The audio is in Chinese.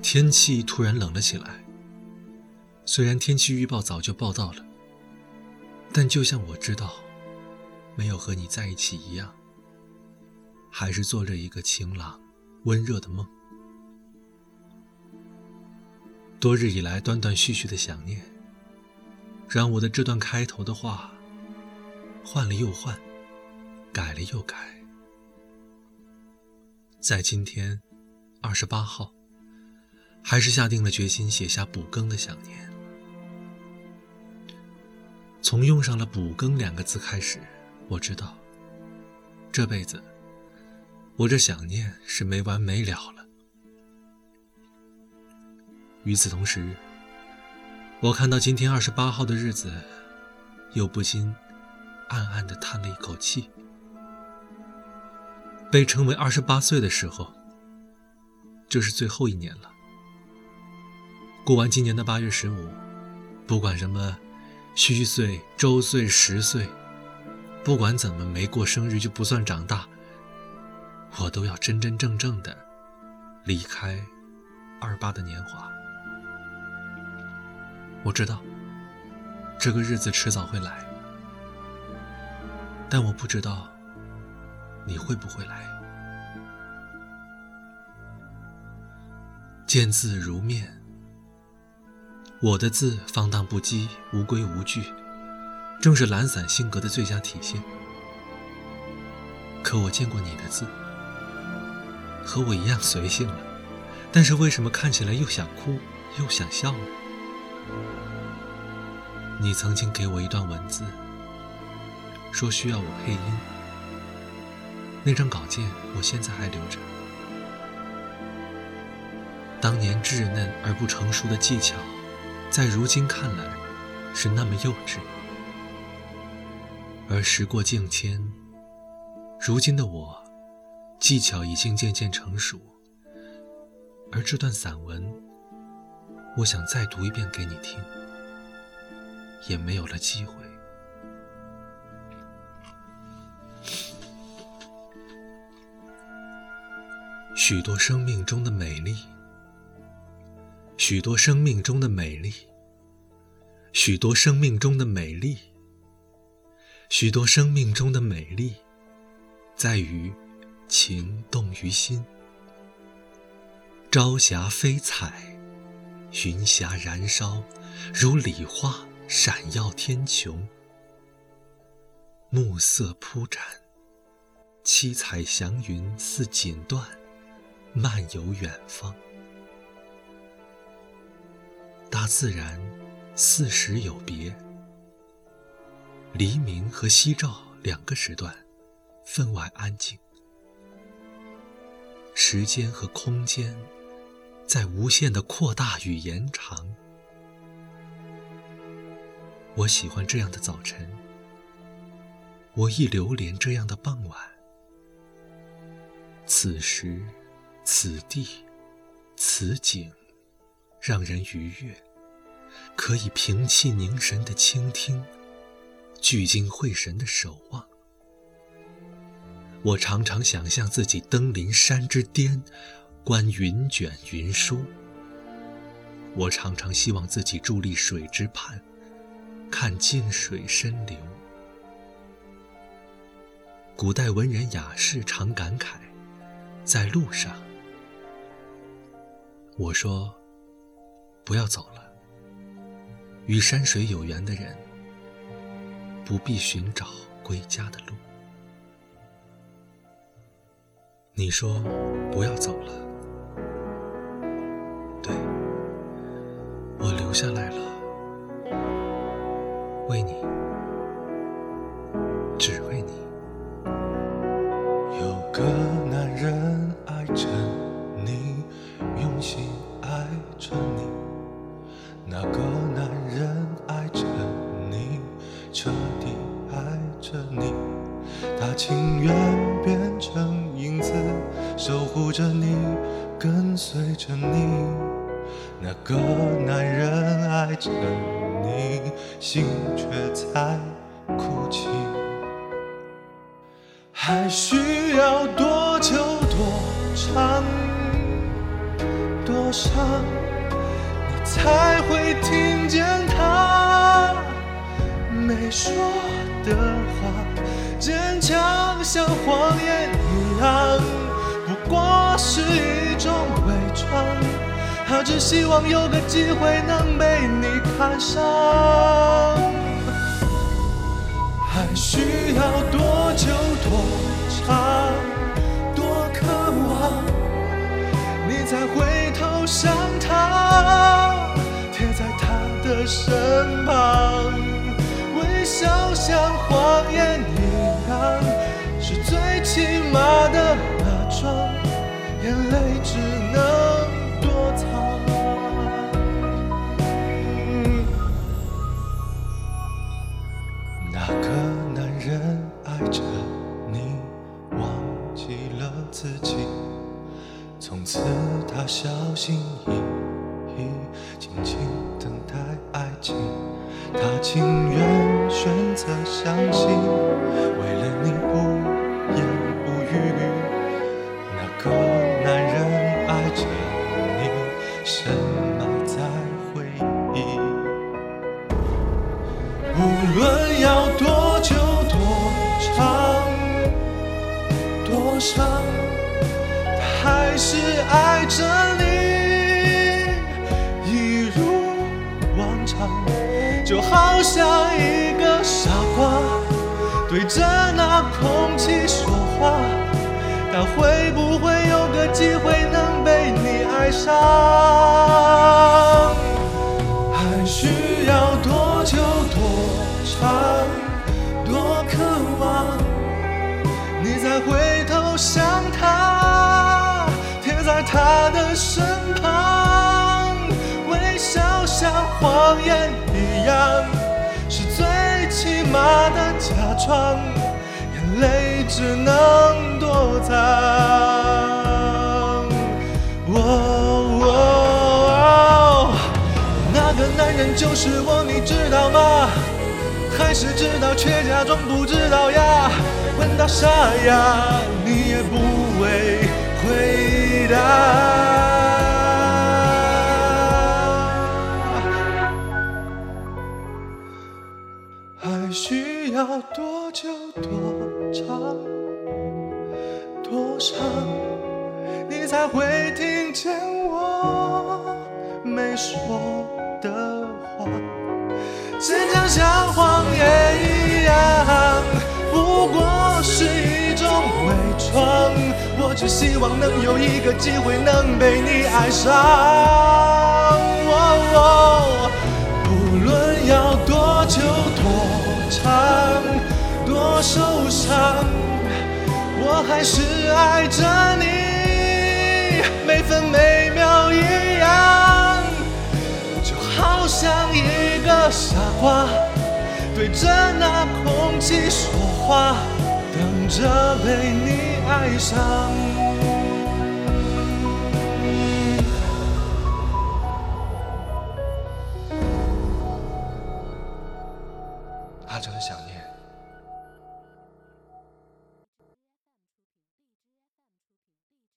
天气突然冷了起来。虽然天气预报早就报道了，但就像我知道，没有和你在一起一样，还是做着一个晴朗、温热的梦。多日以来断断续续的想念，让我的这段开头的话换了又换，改了又改，在今天二十八号。还是下定了决心写下补更的想念。从用上了“补更”两个字开始，我知道，这辈子我这想念是没完没了了。与此同时，我看到今天二十八号的日子，又不禁暗暗的叹了一口气。被称为二十八岁的时候，这是最后一年了。过完今年的八月十五，不管什么虚岁、周岁、十岁，不管怎么没过生日就不算长大，我都要真真正正的离开二八的年华。我知道这个日子迟早会来，但我不知道你会不会来。见字如面。我的字放荡不羁、无规无矩，正是懒散性格的最佳体现。可我见过你的字，和我一样随性了，但是为什么看起来又想哭又想笑呢？你曾经给我一段文字，说需要我配音，那张稿件我现在还留着。当年稚嫩而不成熟的技巧。在如今看来，是那么幼稚。而时过境迁，如今的我，技巧已经渐渐成熟。而这段散文，我想再读一遍给你听，也没有了机会。许多生命中的美丽。许多生命中的美丽，许多生命中的美丽，许多生命中的美丽，在于情动于心。朝霞飞彩，云霞燃烧，如礼花闪耀天穹。暮色铺展，七彩祥云似锦缎，漫游远方。大自然四时有别，黎明和夕照两个时段分外安静，时间和空间在无限的扩大与延长。我喜欢这样的早晨，我亦流连这样的傍晚。此时，此地，此景。让人愉悦，可以平气凝神的倾听，聚精会神的守望。我常常想象自己登临山之巅，观云卷云舒。我常常希望自己伫立水之畔，看静水深流。古代文人雅士常感慨，在路上，我说。不要走了。与山水有缘的人，不必寻找归家的路。你说不要走了，对，我留下来了，为你，彻底爱着你，他情愿变成影子，守护着你，跟随着你。那个男人爱着你，心却在说的话？坚强像谎言一样，不过是一种伪装。他只希望有个机会能被你看上。还需要多久多长多渴望，你才回头向他，贴在他的身旁，笑像谎言一样，是最起码的假装，眼泪只能躲藏。那个男人爱着你，忘记了自己。从此他小心翼翼，静静等待爱情。他情愿选择相信，为了你不言不语。那个男人爱着你，深埋在回忆。无论要多久多长多伤，他还是爱着你，一如往常，就好像一对着那空气说话。但会不会有个机会能被你爱上？还需要多久多长多渴望，你再回头想他，贴在他的身旁，微笑像谎言一样，是最起码的假装，眼泪只能躲藏。哦哦那个男人就是我，你知道吗？还是知道却假装不知道呀？问到傻呀，你也不会回答。需要多久多长多伤？你才会听见我没说的话，坚强像谎言一样，不过是一种伪装。我只希望能有一个机会能被你爱上。哦无论要多久多我受伤。我还是爱着你，每分每秒一样，就好像一个傻瓜对着那空气说话，等着被你爱上。